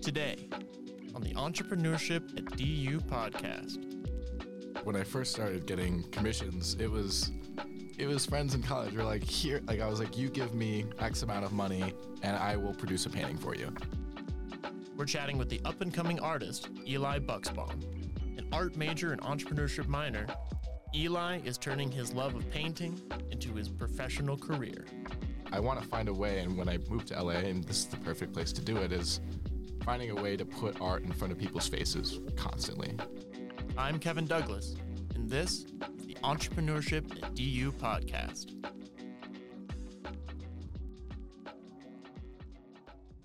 Today on the Entrepreneurship at DU podcast. When I first started getting commissions, it was it was friends in college were like, here like I was like, you give me X amount of money and I will produce a painting for you. We're chatting with the up and coming artist, Eli Bucksbaum. An art major and entrepreneurship minor, Eli is turning his love of painting his professional career. I want to find a way, and when I moved to LA, and this is the perfect place to do it, is finding a way to put art in front of people's faces constantly. I'm Kevin Douglas, and this is the Entrepreneurship at DU podcast.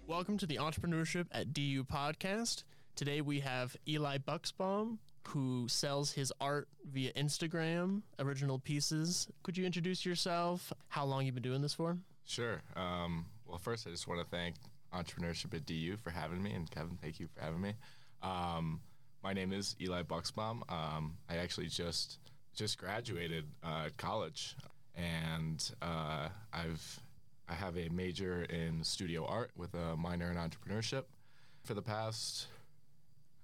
Welcome to the Entrepreneurship at DU podcast. Today we have Eli Bucksbaum, who sells his art via Instagram, original pieces. Could you introduce yourself? How long you been doing this for? Sure. Um, well, first, I just want to thank Entrepreneurship at DU for having me, and Kevin, thank you for having me. Um, my name is Eli Bucksbaum. Um, I actually just just graduated uh, college, and uh, I've I have a major in studio art with a minor in entrepreneurship. For the past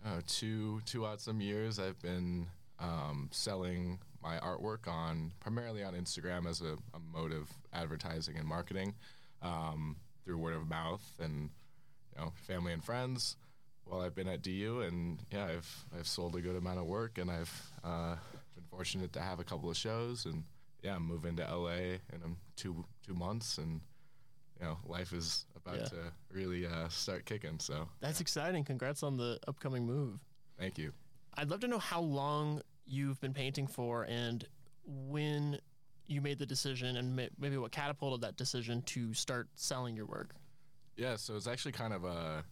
uh, two two odd some years, I've been um, selling my artwork on primarily on Instagram as a, a mode of advertising and marketing um, through word of mouth and you know family and friends. While I've been at DU, and yeah, I've I've sold a good amount of work, and I've uh, been fortunate to have a couple of shows, and yeah, I'm moving to LA in um, two two months, and you know, life is about Yeah. to really uh, start kicking. So That's exciting. Congrats on the upcoming move. thank you. I'd love to know how long you've been painting for and when you made the decision and maybe what catapulted that decision to start selling your work. Yeah, so it's actually kind of a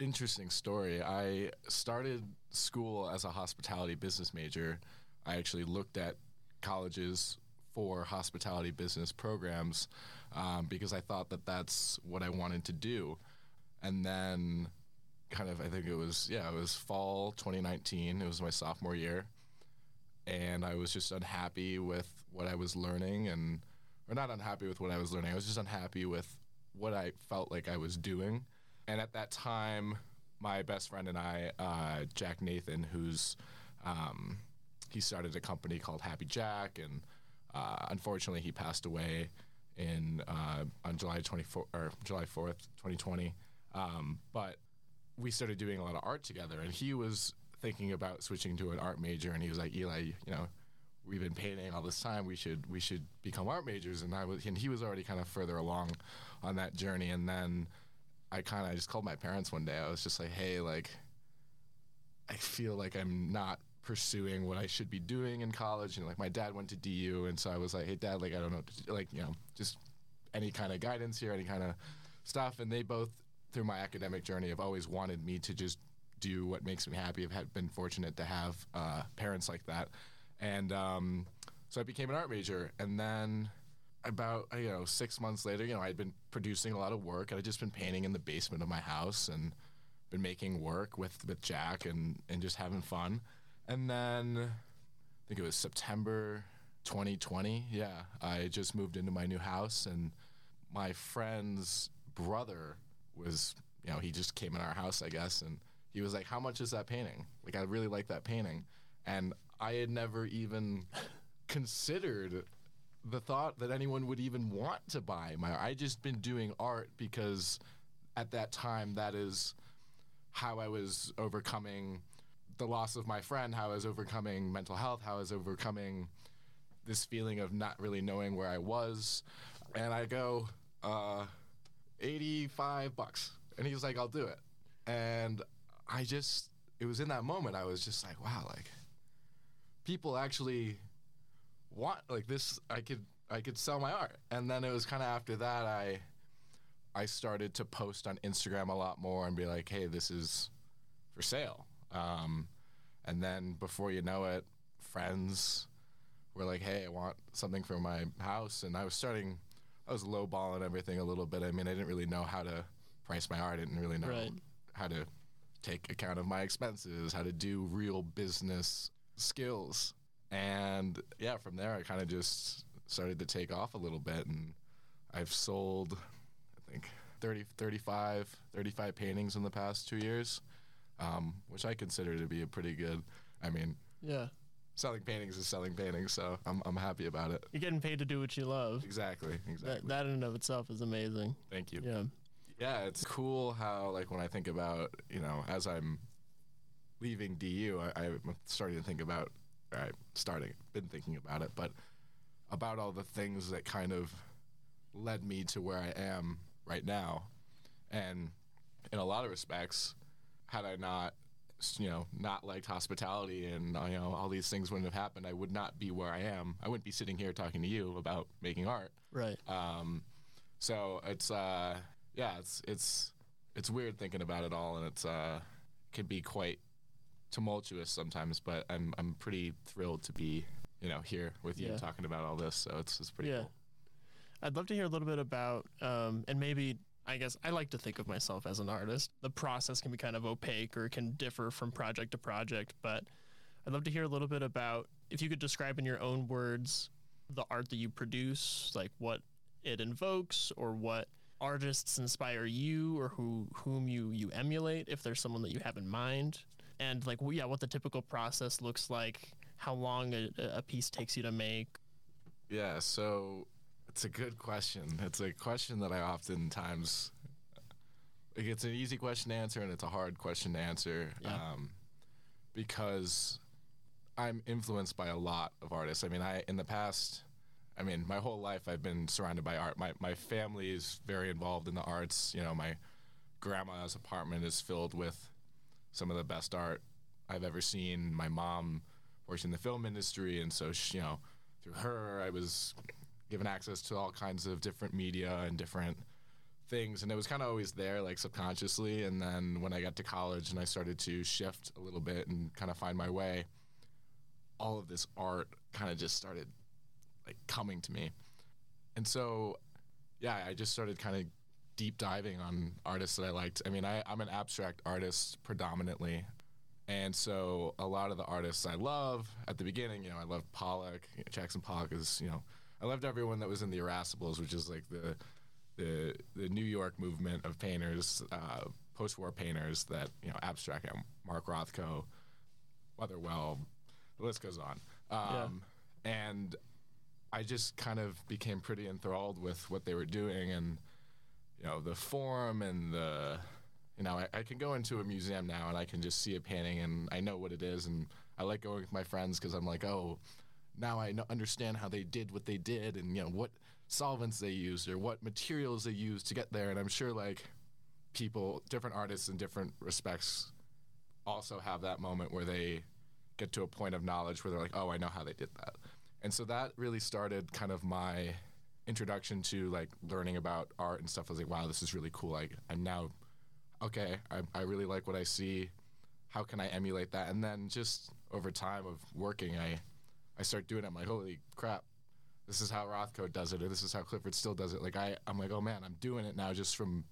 interesting story. I started school as a hospitality business major. I actually looked at colleges for hospitality business programs um, because I thought that that's what I wanted to do. And then, kind of, I think it was yeah, it was fall 2019. It was my sophomore year, and I was just unhappy with what I was learning, and or not unhappy with what I was learning. I was just unhappy with what I felt like I was doing. And at that time, my best friend and I, uh, Jack Nathan, who's um, he started a company called Happy Jack, and uh, unfortunately, he passed away in uh, on July 24 or July 4th, 2020. Um, but we started doing a lot of art together, and he was thinking about switching to an art major, and he was like, Eli, you know, we've been painting all this time. We should we should become art majors. And I was and he was already kind of further along on that journey. And then I kind of just called my parents one day. I was just like, hey, like I feel like I'm not pursuing what I should be doing in college. And like my dad went to DU, and so I was like, hey, dad, like I don't know, like you know, just any kind of guidance here, any kind of stuff. And they both, through my academic journey, have always wanted me to just do what makes me happy. I've been fortunate to have uh, parents like that, and um, so I became an art major. And then about you know six months later, you know, I'd been producing a lot of work. And I'd just been painting in the basement of my house and been making work with with Jack and and just having fun. And then I think it was September 2020. Yeah, I just moved into my new house and my friend's brother was, you know, he just came in our house, I guess, and he was like, "How much is that painting? Like, I really like that painting." And I had never even considered the thought that anyone would even want to buy my. I just been doing art because at that time that is how I was overcoming the loss of my friend, how I was overcoming mental health, how I was overcoming this feeling of not really knowing where I was. And I go, uh, 85 bucks. And he was like, I'll do it. And I just, it was in that moment, I was just like, wow, like people actually want like this I could I could sell my art. And then it was kind of after that I I started to post on Instagram a lot more and be like, "Hey, this is for sale." Um, and then before you know it, friends were like, "Hey, I want something for my house." And I was starting I was lowballing everything a little bit. I mean, I didn't really know how to price my art. I didn't really know Right. how to take account of my expenses, how to do real business skills. And yeah, from there I kind of just started to take off a little bit, and I've sold, I think, 30, 35, 35 paintings in the past two years, um, which I consider to be a pretty good. I mean, Yeah. selling paintings is selling paintings, so I'm I'm happy about it. You're getting paid to do what you love. Exactly, exactly. That, that in and of itself is amazing. Thank you. Yeah. Yeah, it's cool how like when I think about you know as I'm leaving DU, I, I'm starting to think about I starting been thinking about it, but about all the things that kind of led me to where I am right now, and in a lot of respects, had I not you know not liked hospitality and uh, you know all these things wouldn't have happened, I would not be where I am. I wouldn't be sitting here talking to you about making art. Right. Um, so it's uh, yeah, it's it's it's weird thinking about it all, and it's uh, can be quite tumultuous sometimes. But I'm I'm pretty thrilled to be you know here with you Yeah. talking about all this. So it's it's pretty Yeah. cool. I'd love to hear a little bit about, um, and maybe I guess I like to think of myself as an artist. The process can be kind of opaque or can differ from project to project, but I'd love to hear a little bit about if you could describe in your own words the art that you produce, like what it invokes or what artists inspire you or who whom you you emulate if there's someone that you have in mind and like well, yeah what the typical process looks like how long a, a piece takes you to make Yeah, so it's a good question. It's a question that I oftentimes it's an easy question to answer and it's a hard question to answer Yeah. um, because I'm influenced by a lot of artists. I mean, I in the past, I mean, my whole life I've been surrounded by art. My my family is very involved in the arts. You know, my grandma's apartment is filled with some of the best art I've ever seen. My mom works in the film industry, and so she, you know, through her, I was given access to all kinds of different media and different things, and it was kind of always there, like subconsciously. And then when I got to college and I started to shift a little bit and kind of find my way, all of this art kind of just started like coming to me, and so yeah, I just started kind of deep diving on artists that I liked. I mean, I, I'm an abstract artist predominantly. And so a lot of the artists I love at the beginning, you know, I love Pollock. Jackson Pollock is, you know, I loved everyone that was in the Irascibles, which is like the the the New York movement of painters, uh, post-war painters that you know abstract. Know, Mark Rothko, Motherwell, the list goes on. Um, And I just kind of became pretty enthralled with what they were doing and you know the form and the you know I, I can go into a museum now and I can just see a painting and I know what it is and I like going with my friends because I'm like oh now I understand how they did what they did and you know what solvents they used or what materials they used to get there and I'm sure like people different artists in different respects also have that moment where they get to a point of knowledge where they're like oh I know how they did that and so that really started kind of my introduction to like learning about art and stuff. I was like, wow, this is really cool. Like I'm now, okay, I, I really like what I see. How can I emulate that? And then just over time of working, I, I start doing it. I'm like, holy crap, this is how Rothko does it, or this is how Clyfford Still does it. Like I, I'm like, oh man, I'm doing it now just from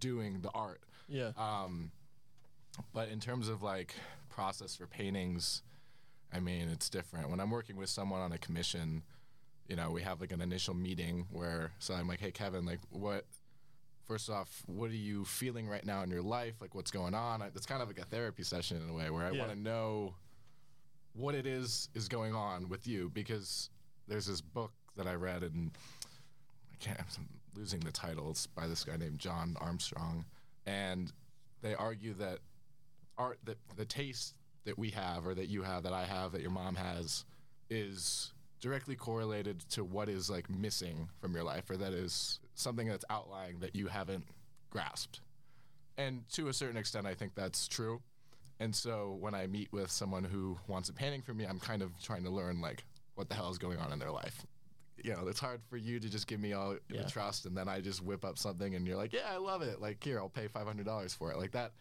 doing the art. yeah Um, but in terms of like process for paintings, I mean, it's different. When I'm working with someone on a commission, you know, we have like an initial meeting where, so I'm like, hey, Kevin, like, what, first off, what are you feeling right now in your life? Like, what's going on? It's kind of like a therapy session in a way where I Yeah. want to know what it is is going on with you because there's this book that I read and I can't, I'm losing the title. It's by this guy named John Armstrong. And they argue that art, that the taste that we have or that you have, that I have, that your mom has, is directly correlated to what is like missing from your life or that is something that's outlying that you haven't grasped. And to a certain extent, I think that's true. And so when I meet with someone who wants a painting from me, I'm kind of trying to learn like what the hell is going on in their life. You know, it's hard for you to just give me all Yeah. the trust and then I just whip up something and you're like, yeah, I love it. Like, here, I'll pay $500 for it. Like that,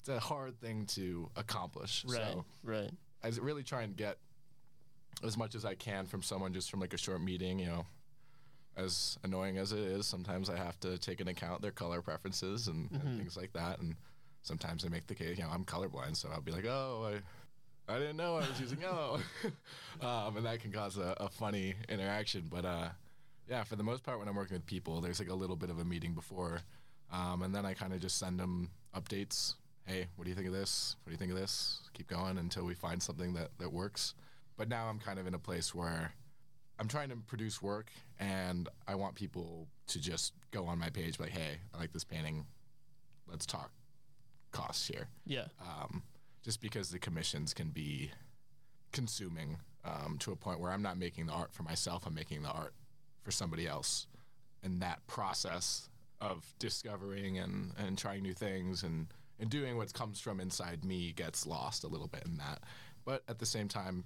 it's a hard thing to accomplish. right So right I really try and get as much as I can from someone just from like a short meeting, you know. As annoying as it is, sometimes I have to take into account their color preferences and, and mm-hmm. things like that. And sometimes I make the case, you know, I'm colorblind, so I'll be like, oh, I didn't know I was using yellow. um, and that can cause a, a funny interaction. But uh, yeah, for the most part, when I'm working with people, there's like a little bit of a meeting before. Um, and then I kind of just send them updates. Hey, what do you think of this? What do you think of this? Keep going until we find something that, that works. But now I'm kind of in a place where I'm trying to produce work and I want people to just go on my page like, hey, I like this painting. Let's talk costs here. Yeah. Um, just because the commissions can be consuming um, to a point where I'm not making the art for myself, I'm making the art for somebody else. And that process of discovering and, and trying new things and, and doing what comes from inside me gets lost a little bit in that. But at the same time,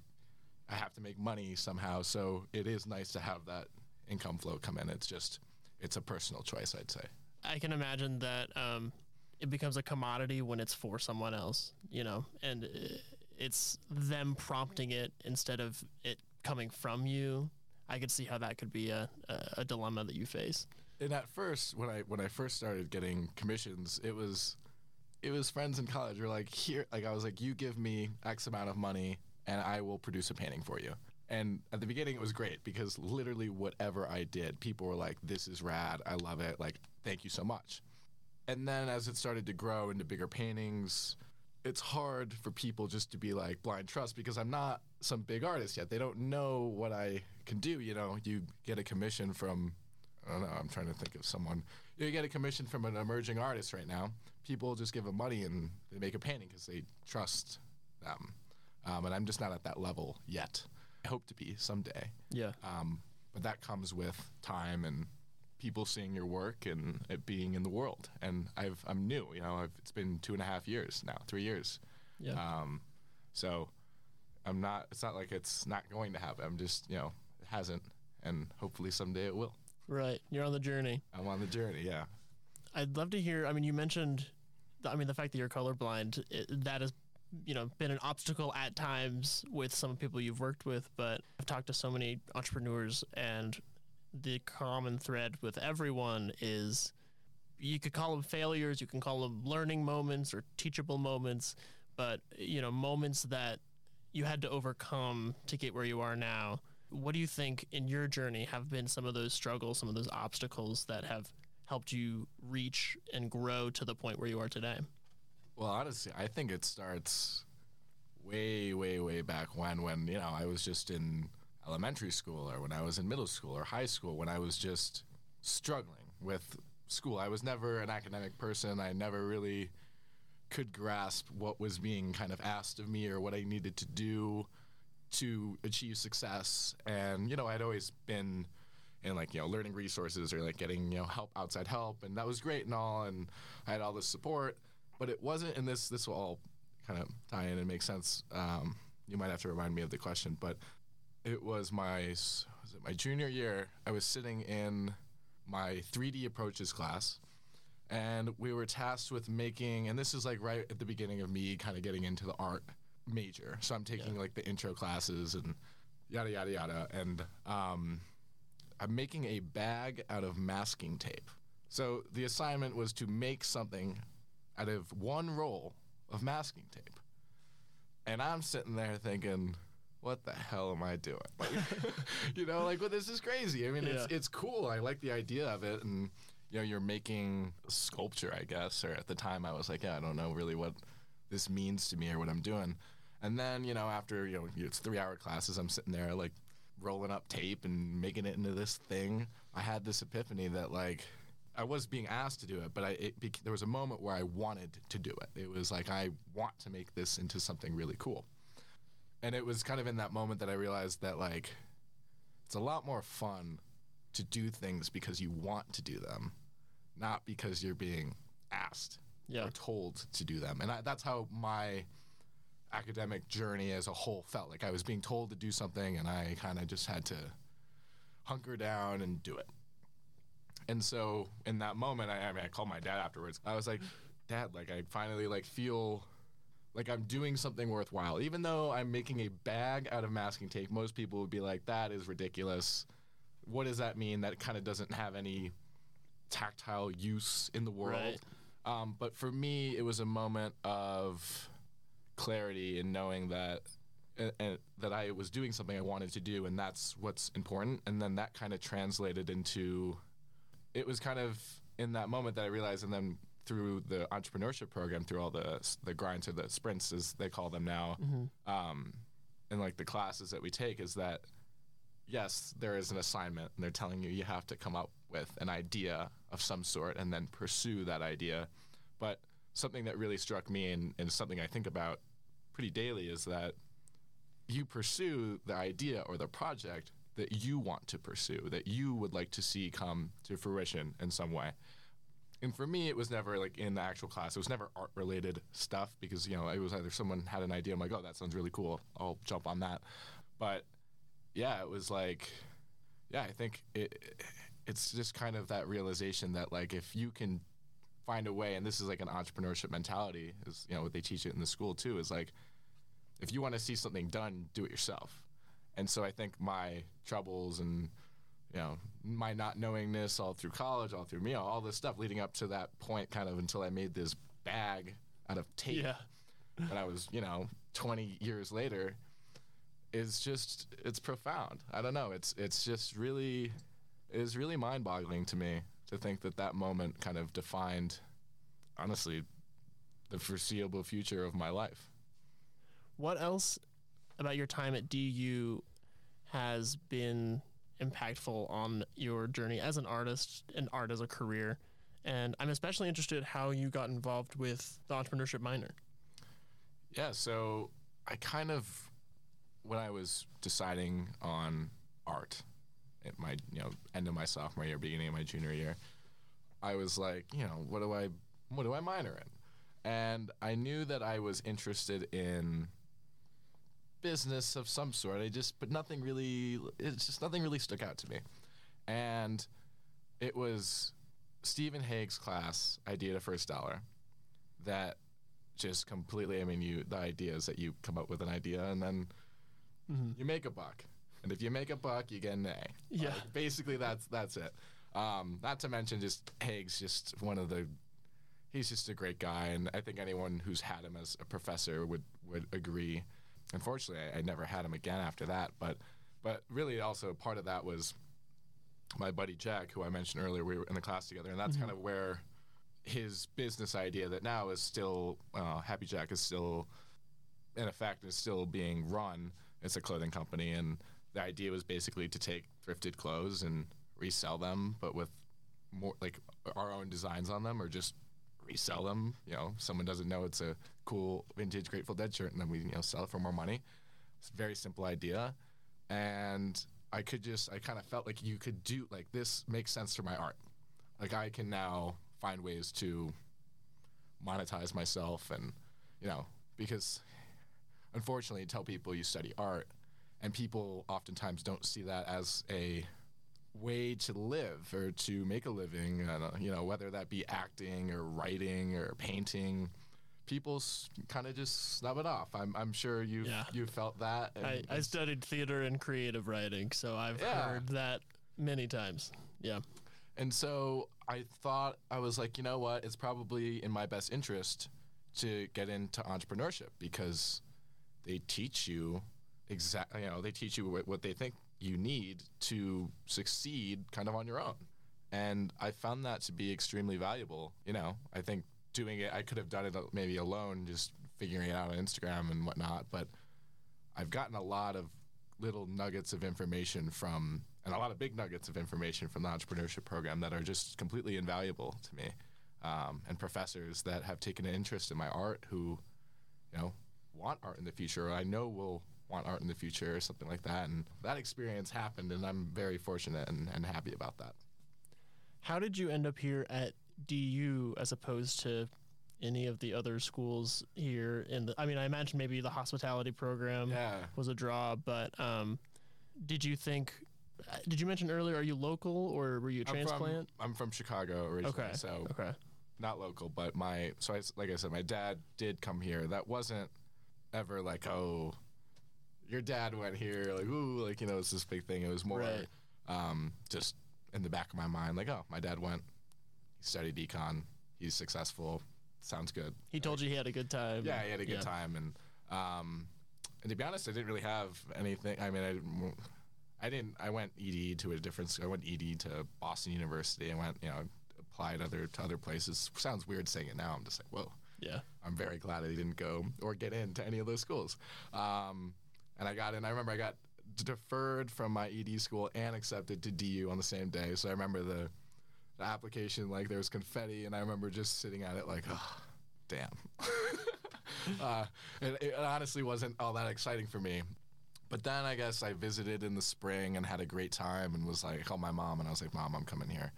I have to make money somehow. So it is nice to have that income flow come in. It's just, it's a personal choice, I'd say. I can imagine that um, it becomes a commodity when it's for someone else, you know, and it's them prompting it instead of it coming from you. I could see how that could be a, a, a dilemma that you face. and at first when i when i first started getting commissions it was it was friends in college were like here like i was like you give me x amount of money and i will produce a painting for you. And at the beginning it was great because literally whatever i did people were like this is rad. I love it. Like thank you so much and then as it started to grow into bigger paintings it's hard for people just to be like blind trust because i'm not some big artist yet they don't know what i can do you know you get a commission from I don't know. I'm trying to think of someone. You get a commission from an emerging artist right now. People just give them money and they make a painting because they trust them. Um, and I'm just not at that level yet. I hope to be someday. Yeah. Um, but that comes with time and people seeing your work and it being in the world. And I've I'm new. You know, I've, it's been two and a half years now, three years. Yeah. Um, so I'm not. It's not like it's not going to happen. I'm just you know it hasn't, and hopefully someday it will. right. You're on the journey. I'm on the journey. Yeah. I'd love to hear. I mean, you mentioned, the, I mean, the fact that you're colorblind, it, that has, you know, been an obstacle at times with some people you've worked with. But I've talked to so many entrepreneurs, and the common thread with everyone is you could call them failures, you can call them learning moments or teachable moments, but you know, moments that you had to overcome to get where you are now. What do you think in your journey have been some of those struggles, some of those obstacles that have helped you reach and grow to the point where you are today? Well, honestly, I think it starts way, way, way back when, when you know I was just in elementary school, or when I was in middle school or high school, when I was just struggling with school. I was never an academic person. I never really could grasp what was being kind of asked of me or what I needed to do to achieve success. And you know, I'd always been in like you know learning resources or like getting you know help outside help, and that was great and all, and I had all this support. But it wasn't, and this this will all kind of tie in and make sense. Um, you might have to remind me of the question, but it was my was it my junior year. I was sitting in my 3D approaches class, and we were tasked with making. And this is like right at the beginning of me kind of getting into the art major. So I'm taking Yeah. like the intro classes and yada yada yada, and um, I'm making a bag out of masking tape. So the assignment was to make something out of one roll of masking tape. And I'm sitting there thinking, what the hell am I doing? Like, you know, like, well, this is crazy. I mean, it's Yeah. it's cool. I like the idea of it, and you know, you're making sculpture, I guess. Or at the time, I was like, yeah, I don't know really what this means to me or what I'm doing. And then, you know, after you know, it's three hour classes, I'm sitting there like rolling up tape and making it into this thing. I had this epiphany that like I was being asked to do it, but I it there was a moment where I wanted to do it. It was like I want to make this into something really cool. And it was kind of in that moment that I realized that like it's a lot more fun to do things because you want to do them, not because you're being asked Yeah. or told to do them. And I, that's how my academic journey as a whole felt. Like I was being told to do something, and I kind of just had to hunker down and do it. And so in that moment, I, I mean, I called my dad afterwards. I was like, "Dad, like I finally like feel like I'm doing something worthwhile, even though I'm making a bag out of masking tape. Most people would be like, that is ridiculous. What does that mean? That kind of doesn't have any tactile use in the world." Right. Um, but for me, it was a moment of clarity in knowing that uh, uh, that I was doing something I wanted to do, and that's what's important. And then that kind of translated into it was kind of in that moment that I realized, and then through the entrepreneurship program, through all the the grinds or the sprints, as they call them now, um, and like the classes that we take, is that yes, there is an assignment, and they're telling you you have to come up with an idea of some sort and then pursue that idea. But something that really struck me and, and something I think about pretty daily is that you pursue the idea or the project that you want to pursue, that you would like to see come to fruition in some way. And for me, it was never like in the actual class. It was never art related stuff because, you know, it was either someone had an idea, I'm like, oh, that sounds really cool. I'll jump on that. But yeah, it was like, yeah, I think it, it's just kind of that realization that like if you can find a way, and this is like an entrepreneurship mentality, is you know what they teach it in the school too, is like if you want to see something done, do it yourself. And so I think my troubles and you know my not knowingness all through college, all through me, all this stuff leading up to that point, kind of until I made this bag out of tape. Yeah. And I was, you know, 20 years later, is just it's profound. I don't know. It's it's just really is really mind-boggling to me to think that that moment kind of defined, honestly, the foreseeable future of my life. What else about your time at DU has been impactful on your journey as an artist and art as a career? And I'm especially interested how you got involved with the entrepreneurship minor. Yeah, so I kind of when I was deciding on art at my you know end of my sophomore year, beginning of my junior year, I was like, you know, what do I what do I minor in? And I knew that I was interested in business of some sort. I just but nothing really it's just nothing really stuck out to me. And it was Stephen Haig's class, Idea to First Dollar, that just completely I mean you the idea is that you come up with an idea and then you make a buck. And if you make a buck, you get an A. Yeah. Like, basically that's that's it. Um, not to mention just Haig's just one of the he's just a great guy and I think anyone who's had him as a professor would would agree. Unfortunately, I, I never had him again after that, but but really also part of that was my buddy Jack, who I mentioned earlier, we were in the class together, and that's kind of where his business idea that now is still uh, Happy Jack is still in effect is still being run. It's a clothing company, and the idea was basically to take thrifted clothes and resell them, but with more like our own designs on them, or just resell them. You know, someone doesn't know it's a cool vintage Grateful Dead shirt, and then we you know sell it for more money. It's a very simple idea, and I could just I kind of felt like you could do like this makes sense for my art. Like I can now find ways to monetize myself, and you know because unfortunately tell people you study art, and people oftentimes don't see that as a way to live or to make a living. Uh, you know, whether that be acting or writing or painting, people kind of just snub it off. I'm, I'm sure you've Yeah. you've felt that. and I, I studied theater and creative writing, so I've Yeah. heard that many times. Yeah. And so I thought I was like, you know what? It's probably in my best interest to get into entrepreneurship because they teach you exactly, you know, they teach you what, what they think you need to succeed kind of on your own. And I found that to be extremely valuable. You know, I think doing it, I could have done it maybe alone, just figuring it out on Instagram and whatnot. But I've gotten a lot of little nuggets of information from, and a lot of big nuggets of information from the entrepreneurship program that are just completely invaluable to me. Um, and professors that have taken an interest in my art who, you know, want art in the future, or I know will want art in the future, or something like that. And that experience happened, and I'm very fortunate and, and happy about that. How did you end up here at DU as opposed to any of the other schools here in the I mean I imagine maybe the hospitality program Yeah. was a draw, but um, did you think uh, did you mention earlier are you local or were you a I'm from, transplant? I'm from Chicago originally, Okay. so Okay. not local, but my so I, like I said, my dad did come here. That wasn't ever like oh, your dad went here, like ooh, like you know, it's this big thing. It was more Right. um, just in the back of my mind, like oh, my dad went, studied econ, he's successful, sounds good. He told you he had a good time. Yeah, he had a good Yeah. time, and Um, and to be honest, I didn't really have anything. I mean, I, I didn't. I went ED to a different. School. I went ED to Boston University. I went, you know, applied other to other places. Sounds weird saying it now. I'm just like, whoa. Yeah. I'm very glad I didn't go or get into any of those schools. Um, and I got in. I remember I got deferred from my ED school and accepted to DU on the same day. So I remember the, the application, like there was confetti, and I remember just sitting at it like, oh, damn. uh, it, it honestly wasn't all that exciting for me. But then I guess I visited in the spring and had a great time and was like, called my mom and I was like, Mom, I'm coming here.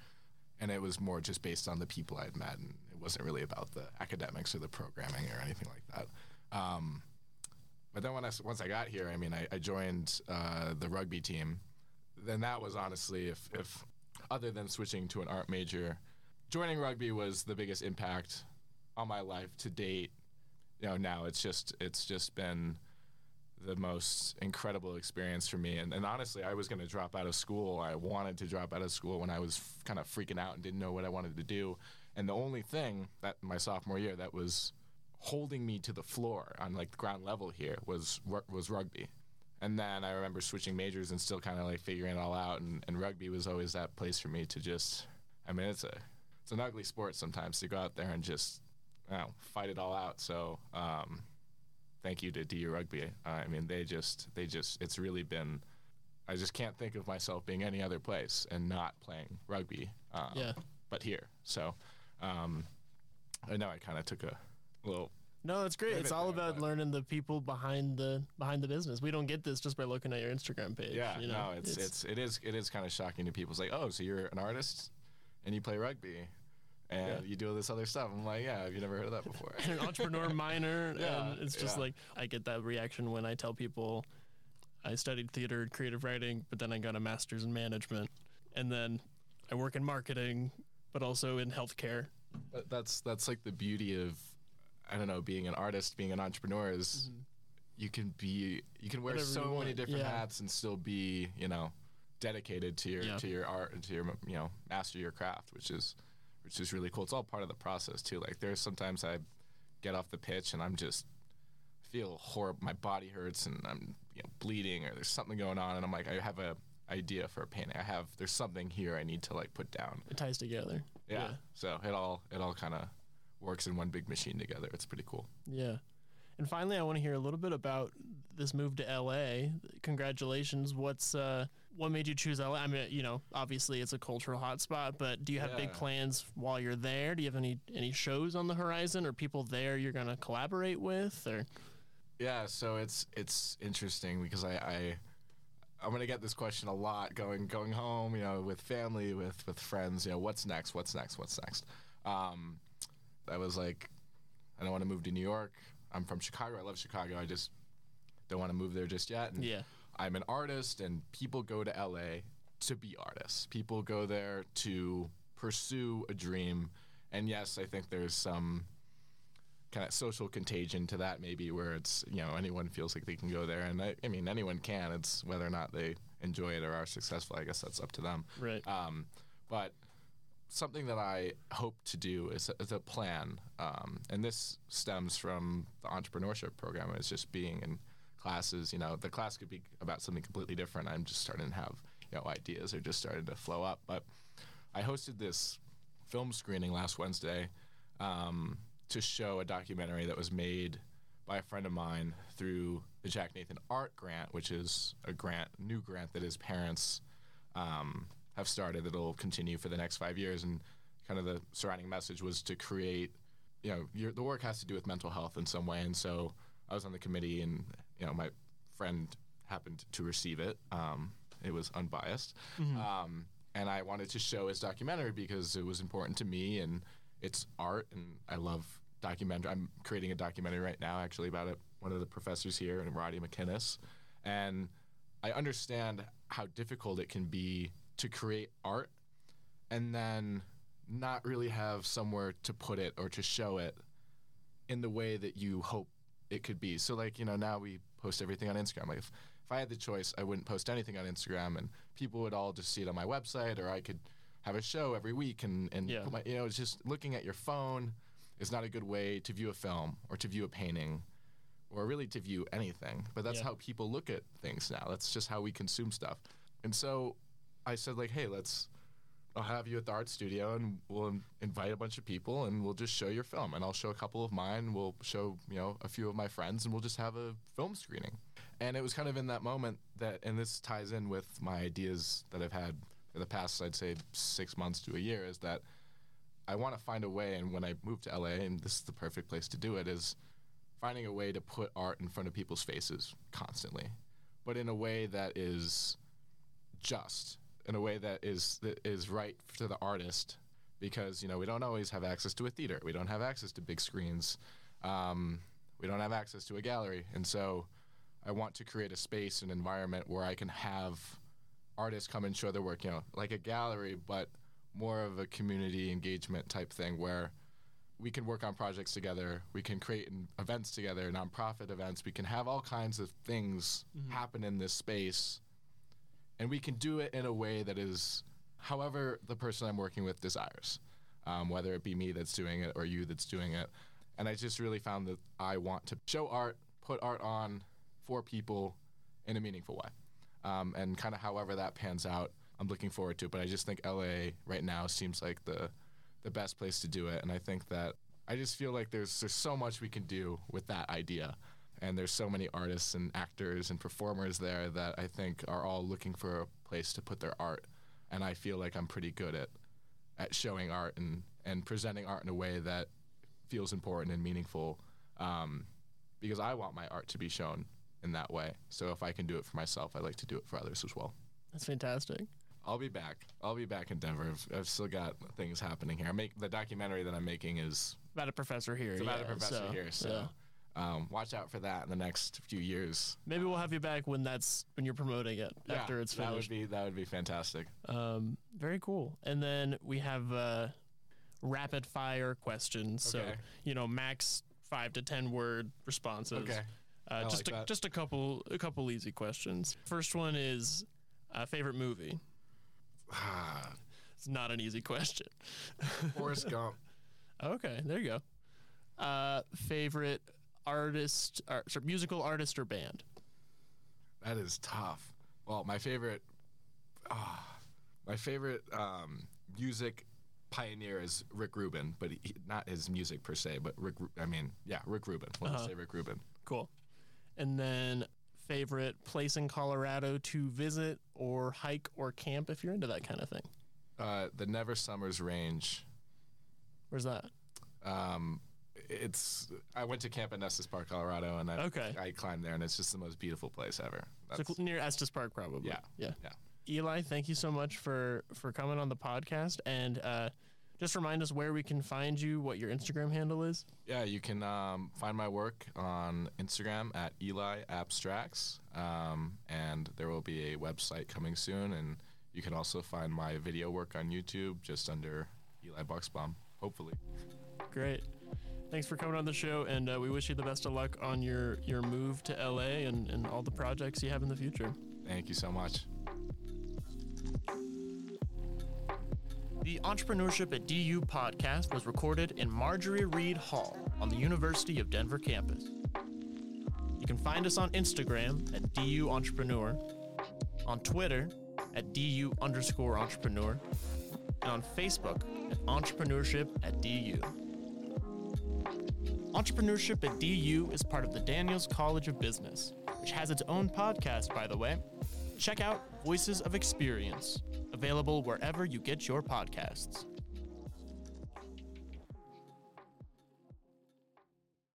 And it was more just based on the people I'd met and it wasn't really about the academics or the programming or anything like that. Um, but then when I, once I got here, I mean, I, I joined uh, the rugby team. Then that was honestly, if, if other than switching to an art major, joining rugby was the biggest impact on my life to date. You know, now it's just it's just been the most incredible experience for me. And, and honestly, I was going to drop out of school. I wanted to drop out of school when I was f- kind of freaking out and didn't know what I wanted to do. And the only thing that my sophomore year that was holding me to the floor on like the ground level here was was rugby. And then I remember switching majors and still kind of like figuring it all out. And, and rugby was always that place for me to just. I mean, it's a it's an ugly sport sometimes to go out there and just you know, fight it all out. So um, thank you to DU Rugby. Uh, I mean, they just they just it's really been. I just can't think of myself being any other place and not playing rugby. Um, Yeah. But here, so um, I know I kind of took a little. No, that's great. It's all about learning the people behind the behind the business. We don't get this just by looking at your Instagram page. Yeah, you know? no, it's, it's it is it is kind of shocking to people. It's like, oh, so you're an artist and you play rugby and Yeah. you do all this other stuff. I'm like, yeah, have you never heard of that before? and an entrepreneur minor. Yeah, and it's just yeah. like I get that reaction when I tell people I studied theater and creative writing, but then I got a master's in management, and then I work in marketing, but also in healthcare. But that's that's like the beauty of I don't know being an artist, being an entrepreneur is mm-hmm. you can be you can wear Whatever so many different yeah. hats and still be you know dedicated to your Yeah. to your art and to your you know master your craft, which is which is really cool. It's all part of the process too. Like there's sometimes I get off the pitch and I'm just feel horrible. My body hurts and I'm you know bleeding or there's something going on and I'm like I have a idea for a painting. I have there's something here I need to like put down. It ties together. Yeah. So it all it all kind of works in one big machine together. It's pretty cool. Yeah. And finally, I want to hear a little bit about this move to LA. Congratulations. What's uh, what made you choose LA? I mean, you know, obviously it's a cultural hotspot, but do you have big plans while you're there? Do you have any any shows on the horizon or people there you're going to collaborate with or Yeah. So it's it's interesting because I. I I'm gonna get this question a lot going going home, you know, with family, with with friends. You know, what's next? What's next? What's next? Um, I was like, I don't want to move to New York. I'm from Chicago. I love Chicago. I just don't want to move there just yet. And Yeah. I'm an artist, and people go to LA to be artists. People go there to pursue a dream. And yes, I think there's some kind of social contagion to that, maybe, where it's, you know, anyone feels like they can go there. And I, I mean, anyone can. It's whether or not they enjoy it or are successful. I guess that's up to them. Right. Um, but something that I hope to do is a, is a plan, um, and this stems from the entrepreneurship program. Is just being in classes. You know, the class could be about something completely different. I'm just starting to have you know ideas are just starting to flow up. But I hosted this film screening last Wednesday um, to show a documentary that was made by a friend of mine through the Jack Nathan Art Grant, which is a grant, new grant that his parents um, have started that'll continue for the next five years. And kind of the surrounding message was to create, you know, your, the work has to do with mental health in some way. And so I was on the committee, and you know, my friend happened to receive it. Um, it was unbiased, um, and I wanted to show his documentary because it was important to me, and it's art, and I love documentary. I'm creating a documentary right now, actually, about it. One of the professors here, and Roddy MacInnes, and I understand how difficult it can be to create art and then not really have somewhere to put it or to show it in the way that you hope it could be. So like, you know, now we post everything on Instagram. Like if, if I had the choice, I wouldn't post anything on Instagram and people would all just see it on my website or I could have a show every week and, and Yeah. put my, you know, it's just looking at your phone is not a good way to view a film or to view a painting or really to view anything. But that's Yeah. how people look at things now. That's just how we consume stuff. And so I said like, hey, let's I'll have you at the art studio and we'll invite a bunch of people and we'll just show your film and I'll show a couple of mine. We'll show, you know, a few of my friends and we'll just have a film screening. And it was kind of in that moment that, and this ties in with my ideas that I've had for the past, I'd say six months to a year, is that I want to find a way. And when I moved to LA, and this is the perfect place to do it, is finding a way to put art in front of people's faces constantly, but in a way that is just, in a way that is that is right to the artist, because you know we don't always have access to a theater, we don't have access to big screens, um, we don't have access to a gallery, and so I want to create a space, an environment where I can have artists come and show their work, you know, like a gallery, but more of a community engagement type thing where we can work on projects together. We can create events together, nonprofit events. We can have all kinds of things happen in this space. And we can do it in a way that is however the person I'm working with desires, um, whether it be me that's doing it or you that's doing it. And I just really found that I want to show art, put art on for people in a meaningful way. Um, and kind of however that pans out, I'm looking forward to it. But I just think LA right now seems like the the best place to do it. And I think that I just feel like there's there's so much we can do with that idea. And there's so many artists and actors and performers there that I think are all looking for a place to put their art. And I feel like I'm pretty good at at showing art and, and presenting art in a way that feels important and meaningful. Um, because I want my art to be shown in that way. So if I can do it for myself, I like to do it for others as well. That's fantastic. I'll be back. I'll be back in Denver. I've, I've still got things happening here. I make the documentary that I'm making is About a professor here. it's about yeah, a professor so, here. So. Um, watch out for that in the next few years. maybe we'll have you back when that's when you're promoting it after Yeah, it's that would finished. be that would be fantastic. Um, very cool. And then we have uh, rapid fire questions. So you know, max five to ten word responses. Okay. Uh, just like a, that. just a couple a couple easy questions. First one is uh, favorite movie. It's not an easy question. Forrest Gump. Okay, there you go. Uh, favorite artist, or, sorry, musical artist or band? That is tough. Well, my favorite, ah, my favorite um, music pioneer is Rick Rubin, but he, not his music per se, but Rick. I mean, yeah, Rick Rubin. Let's Uh-huh. say Rick Rubin. Cool. And then favorite place in Colorado to visit or hike or camp if you're into that kind of thing. Uh, the Never Summers Range. Where's that? Um, it's. I went to camp in Estes Park, Colorado, and I, Okay. I climbed there, and it's just the most beautiful place ever. That's, cl- near Estes Park, probably. Yeah, Yeah. yeah. Eli, thank you so much for for coming on the podcast, and uh, just remind us where we can find you, what your Instagram handle is. Yeah, you can um, find my work on Instagram at Eli Abstracts, um, and there will be a website coming soon. And you can also find my video work on YouTube just under Eli Bucksbaum, hopefully. Great. Thanks for coming on the show, and uh, we wish you the best of luck on your, your move to LA and, and all the projects you have in the future. Thank you so much. The Entrepreneurship at DU podcast was recorded in Marjorie Reed Hall on the University of Denver campus. You can find us on Instagram at DU Entrepreneur, on Twitter at DU underscore entrepreneur, and on Facebook at Entrepreneurship at DU. Entrepreneurship at DU is part of the Daniels College of Business, which has its own podcast, by the way. Check out Voices of Experience, available wherever you get your podcasts.